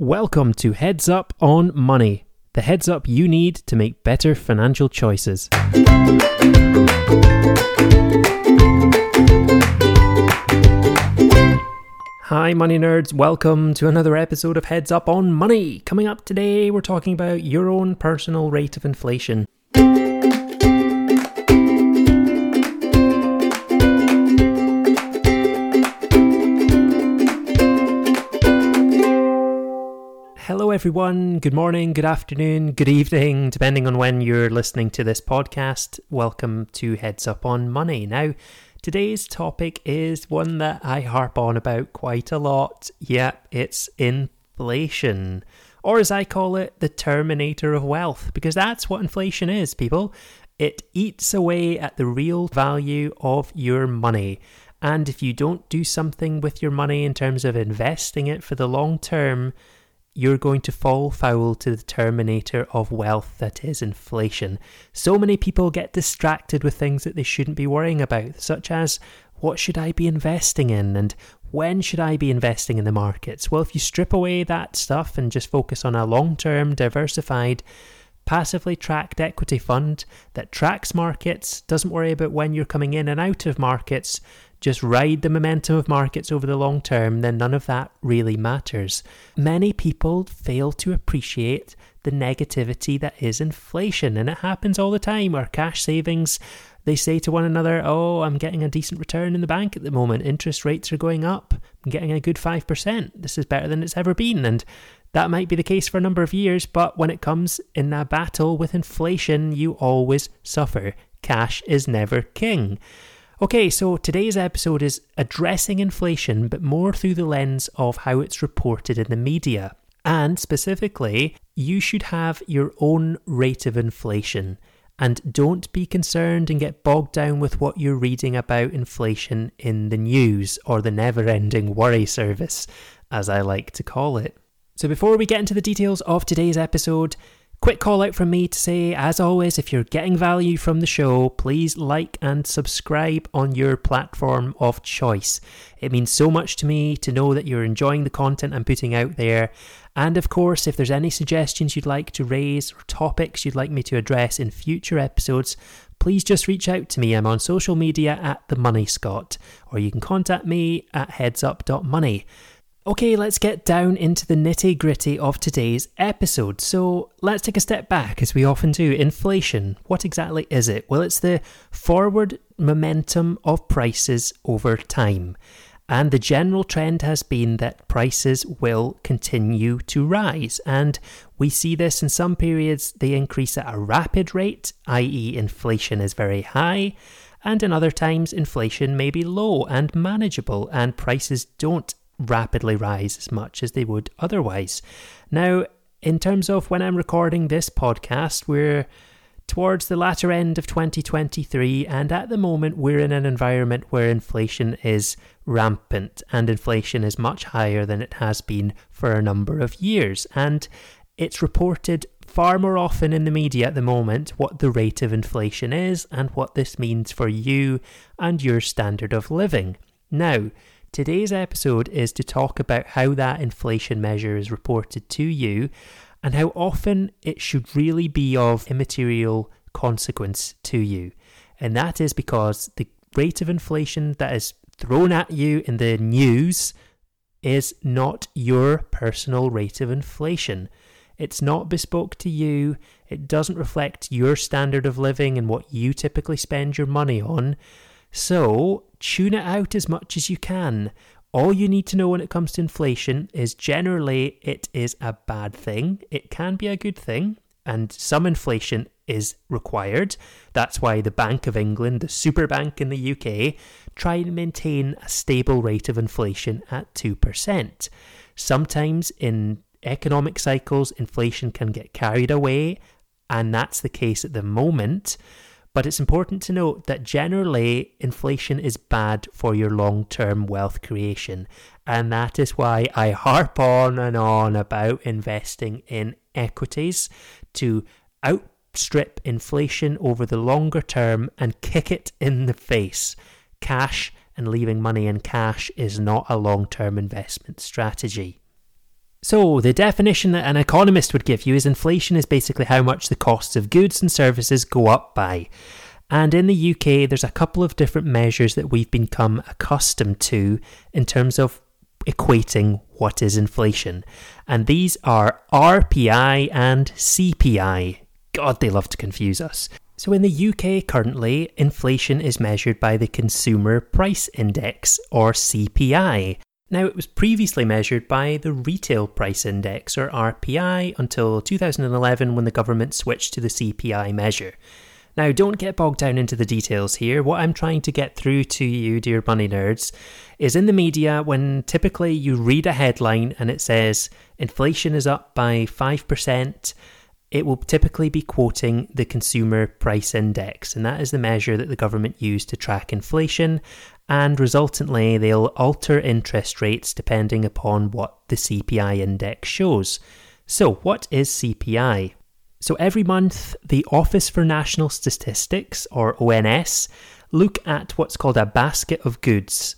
Welcome to Heads Up on Money, the heads up you need to make better financial choices. Hi, money nerds. Welcome to another episode of Heads Up on Money. Coming up today, we're talking about your own personal rate of inflation. Everyone. Good morning, good afternoon, good evening, depending on when you're listening to this podcast. Welcome to Heads Up on Money. Now, today's topic is one that I harp on about quite a lot. Yep, it's inflation. Or as I call it, the terminator of wealth, because that's what inflation is, people. It eats away at the real value of your money. And if you don't do something with your money in terms of investing it for the long term, you're going to fall foul to the terminator of wealth that is inflation. So many people get distracted with things that they shouldn't be worrying about, such as what should I be investing in and when should I be investing in the markets? Well, if you strip away that stuff and just focus on a long term, diversified, passively tracked equity fund that tracks markets, doesn't worry about when you're coming in and out of markets, just ride the momentum of markets over the long term, then none of that really matters. Many people fail to appreciate the negativity that is inflation, and it happens all the time. Our cash savings, they say to one another, Oh, I'm getting a decent return in the bank at the moment. Interest rates are going up. I'm getting a good 5%. This is better than it's ever been. And that might be the case for a number of years, but when it comes in a battle with inflation, you always suffer. Cash is never king. Okay, so today's episode is addressing inflation, but more through the lens of how it's reported in the media. And specifically, you should have your own rate of inflation. And don't be concerned and get bogged down with what you're reading about inflation in the news or the never ending worry service, as I like to call it. So, before we get into the details of today's episode, Quick call out from me to say, as always, if you're getting value from the show, please like and subscribe on your platform of choice. It means so much to me to know that you're enjoying the content I'm putting out there. And of course, if there's any suggestions you'd like to raise or topics you'd like me to address in future episodes, please just reach out to me. I'm on social media at the Money Scot, or you can contact me at headsup.money. Okay, let's get down into the nitty gritty of today's episode. So, let's take a step back, as we often do. Inflation, what exactly is it? Well, it's the forward momentum of prices over time. And the general trend has been that prices will continue to rise. And we see this in some periods, they increase at a rapid rate, i.e., inflation is very high. And in other times, inflation may be low and manageable, and prices don't rapidly rise as much as they would otherwise. Now, in terms of when I'm recording this podcast, we're towards the latter end of 2023, and at the moment, we're in an environment where inflation is rampant and inflation is much higher than it has been for a number of years. And it's reported far more often in the media at the moment what the rate of inflation is and what this means for you and your standard of living. Now, Today's episode is to talk about how that inflation measure is reported to you and how often it should really be of immaterial consequence to you. And that is because the rate of inflation that is thrown at you in the news is not your personal rate of inflation. It's not bespoke to you. It doesn't reflect your standard of living and what you typically spend your money on. So tune it out as much as you can. All you need to know when it comes to inflation is generally it is a bad thing. It can be a good thing, and some inflation is required. That's why the Bank of England, the super bank in the UK, try and maintain a stable rate of inflation at 2%. Sometimes in economic cycles, inflation can get carried away, and that's the case at the moment. But it's important to note that generally inflation is bad for your long term wealth creation. And that is why I harp on and on about investing in equities to outstrip inflation over the longer term and kick it in the face. Cash and leaving money in cash is not a long term investment strategy. So, the definition that an economist would give you is inflation is basically how much the costs of goods and services go up by. And in the UK, there's a couple of different measures that we've become accustomed to in terms of equating what is inflation. And these are RPI and CPI. God, they love to confuse us. So, in the UK currently, inflation is measured by the Consumer Price Index, or CPI. Now, it was previously measured by the Retail Price Index, or RPI, until 2011 when the government switched to the CPI measure. Now, don't get bogged down into the details here. What I'm trying to get through to you, dear money nerds, is in the media when typically you read a headline and it says inflation is up by 5%, it will typically be quoting the Consumer Price Index, and that is the measure that the government used to track inflation. And resultantly, they'll alter interest rates depending upon what the CPI index shows. So, what is CPI? So every month, the Office for National Statistics, or ONS, look at what's called a basket of goods,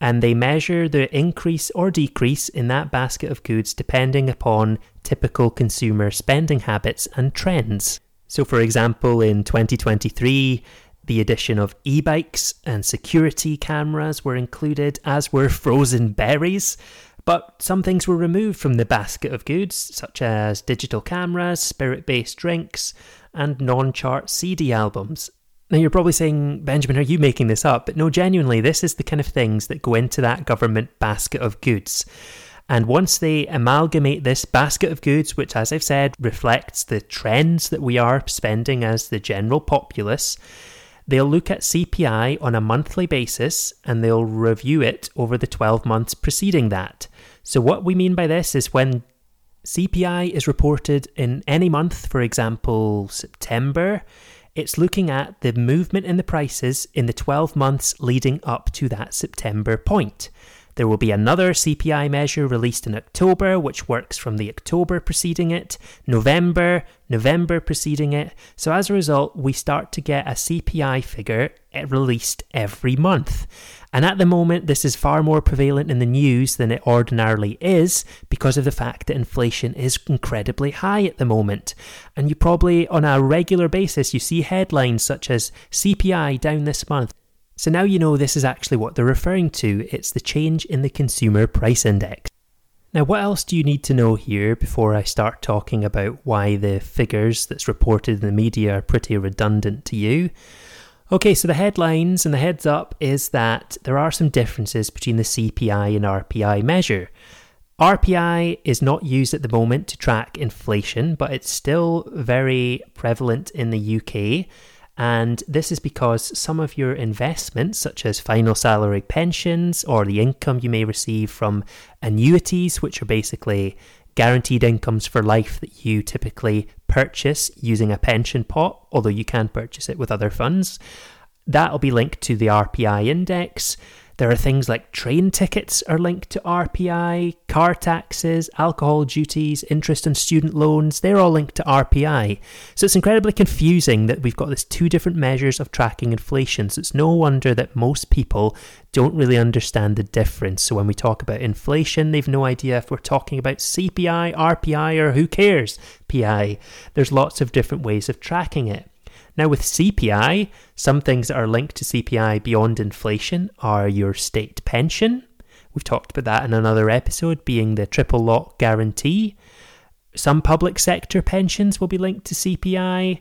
and they measure the increase or decrease in that basket of goods depending upon typical consumer spending habits and trends. So, for example, in 2023, the addition of e bikes and security cameras were included, as were frozen berries. But some things were removed from the basket of goods, such as digital cameras, spirit based drinks, and non chart CD albums. Now, you're probably saying, Benjamin, are you making this up? But no, genuinely, this is the kind of things that go into that government basket of goods. And once they amalgamate this basket of goods, which, as I've said, reflects the trends that we are spending as the general populace, they'll look at CPI on a monthly basis and they'll review it over the 12 months preceding that. So, what we mean by this is when CPI is reported in any month, for example, September, it's looking at the movement in the prices in the 12 months leading up to that September point. There will be another CPI measure released in October, which works from the October preceding it, November, November preceding it. So as a result, we start to get a CPI figure eh, released every month. And at the moment, this is far more prevalent in the news than it ordinarily is because of the fact that inflation is incredibly high at the moment. And you probably, on a regular basis, you see headlines such as CPI down this month. So now you know this is actually what they're referring to. It's the change in the consumer price index. Now, what else do you need to know here before I start talking about why the figures that's reported in the media are pretty redundant to you? Okay, so the headlines and the heads up is that there are some differences between the CPI and RPI measure. RPI is not used at the moment to track inflation, but it's still very prevalent in the UK. And this is because some of your investments, such as final salary pensions or the income you may receive from annuities, which are basically guaranteed incomes for life that you typically purchase using a pension pot, although you can purchase it with other funds. That'll be linked to the RPI index. There are things like train tickets are linked to RPI, car taxes, alcohol duties, interest on student loans, they're all linked to RPI. So it's incredibly confusing that we've got these two different measures of tracking inflation. So it's no wonder that most people don't really understand the difference. So when we talk about inflation, they've no idea if we're talking about CPI, RPI, or who cares, PI. There's lots of different ways of tracking it. Now, with CPI, some things that are linked to CPI beyond inflation are your state pension. We've talked about that in another episode, being the triple lock guarantee. Some public sector pensions will be linked to CPI.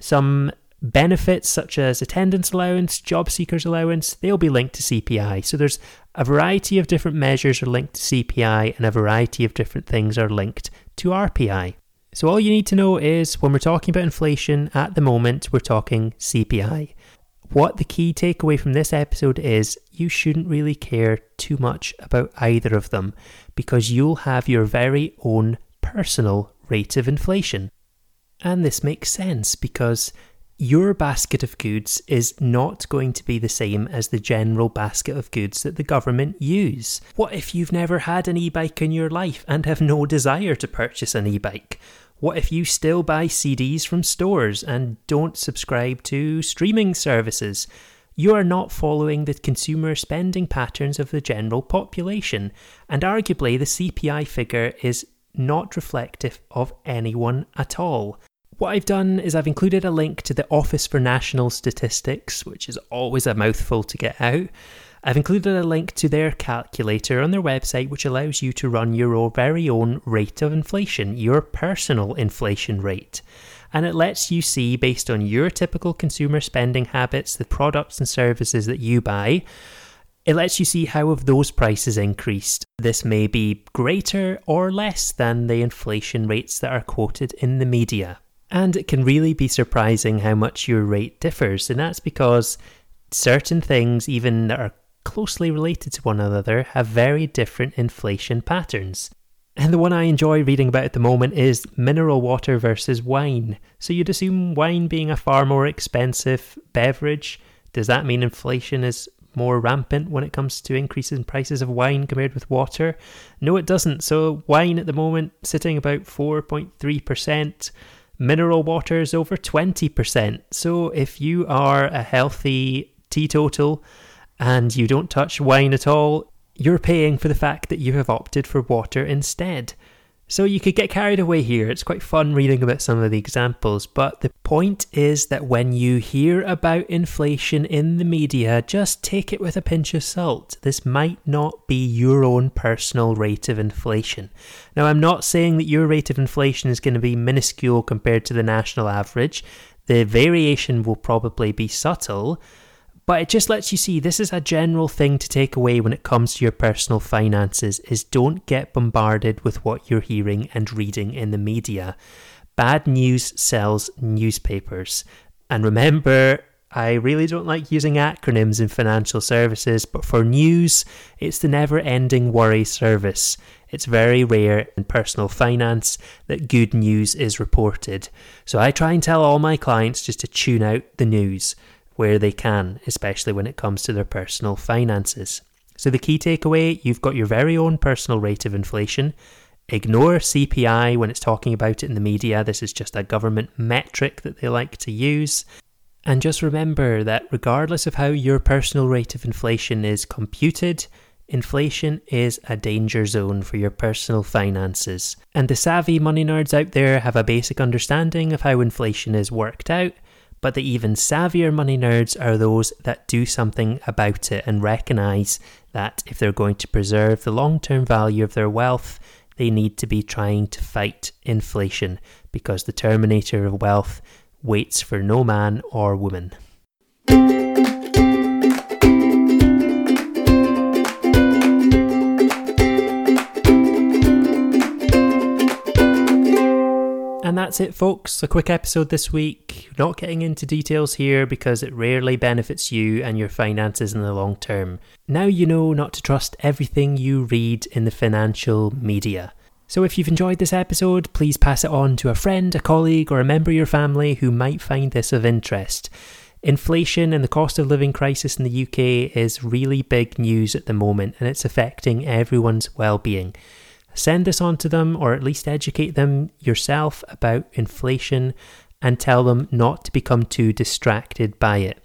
Some benefits, such as attendance allowance, job seekers allowance, they'll be linked to CPI. So there's a variety of different measures are linked to CPI, and a variety of different things are linked to RPI. So, all you need to know is when we're talking about inflation at the moment, we're talking CPI. What the key takeaway from this episode is you shouldn't really care too much about either of them because you'll have your very own personal rate of inflation. And this makes sense because your basket of goods is not going to be the same as the general basket of goods that the government use. What if you've never had an e bike in your life and have no desire to purchase an e bike? What if you still buy CDs from stores and don't subscribe to streaming services? You are not following the consumer spending patterns of the general population, and arguably the CPI figure is not reflective of anyone at all. What I've done is I've included a link to the Office for National Statistics, which is always a mouthful to get out. I've included a link to their calculator on their website, which allows you to run your very own rate of inflation, your personal inflation rate. And it lets you see, based on your typical consumer spending habits, the products and services that you buy, it lets you see how have those prices increased. This may be greater or less than the inflation rates that are quoted in the media. And it can really be surprising how much your rate differs, and that's because certain things, even that are closely related to one another, have very different inflation patterns. And the one I enjoy reading about at the moment is mineral water versus wine. So you'd assume wine being a far more expensive beverage. Does that mean inflation is more rampant when it comes to increases in prices of wine compared with water? No, it doesn't. So wine at the moment sitting about 4.3%. Mineral water is over 20%. So if you are a healthy teetotal and you don't touch wine at all, you're paying for the fact that you have opted for water instead. So you could get carried away here. It's quite fun reading about some of the examples, but the point is that when you hear about inflation in the media, just take it with a pinch of salt. This might not be your own personal rate of inflation. Now, I'm not saying that your rate of inflation is going to be minuscule compared to the national average. The variation will probably be subtle, but it just lets you see this is a general thing to take away when it comes to your personal finances is don't get bombarded with what you're hearing and reading in the media. Bad news sells newspapers. And remember, I really don't like using acronyms in financial services, but for news, it's the never ending worry service. It's very rare in personal finance that good news is reported. So I try and tell all my clients just to tune out the news where they can, especially when it comes to their personal finances. So, the key takeaway you've got your very own personal rate of inflation. Ignore CPI when it's talking about it in the media. This is just a government metric that they like to use. And just remember that regardless of how your personal rate of inflation is computed, inflation is a danger zone for your personal finances. And the savvy money nerds out there have a basic understanding of how inflation is worked out but the even savvier money nerds are those that do something about it and recognize that if they're going to preserve the long term value of their wealth, they need to be trying to fight inflation because the terminator of wealth waits for no man or woman. And that's it, folks. A quick episode this week. Not getting into details here because it rarely benefits you and your finances in the long term. Now you know not to trust everything you read in the financial media. So if you've enjoyed this episode, please pass it on to a friend, a colleague, or a member of your family who might find this of interest. Inflation and the cost of living crisis in the UK is really big news at the moment and it's affecting everyone's well-being. Send this on to them or at least educate them yourself about inflation and tell them not to become too distracted by it.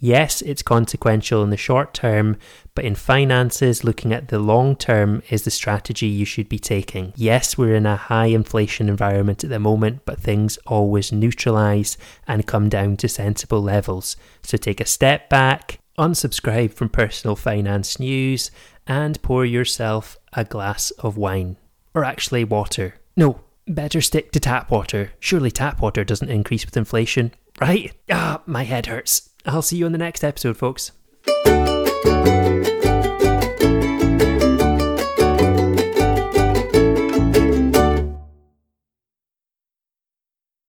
Yes, it's consequential in the short term, but in finances, looking at the long term is the strategy you should be taking. Yes, we're in a high inflation environment at the moment, but things always neutralize and come down to sensible levels. So take a step back, unsubscribe from personal finance news, and pour yourself a glass of wine. Or actually, water. No, better stick to tap water. Surely tap water doesn't increase with inflation, right? Ah, my head hurts. I'll see you on the next episode, folks.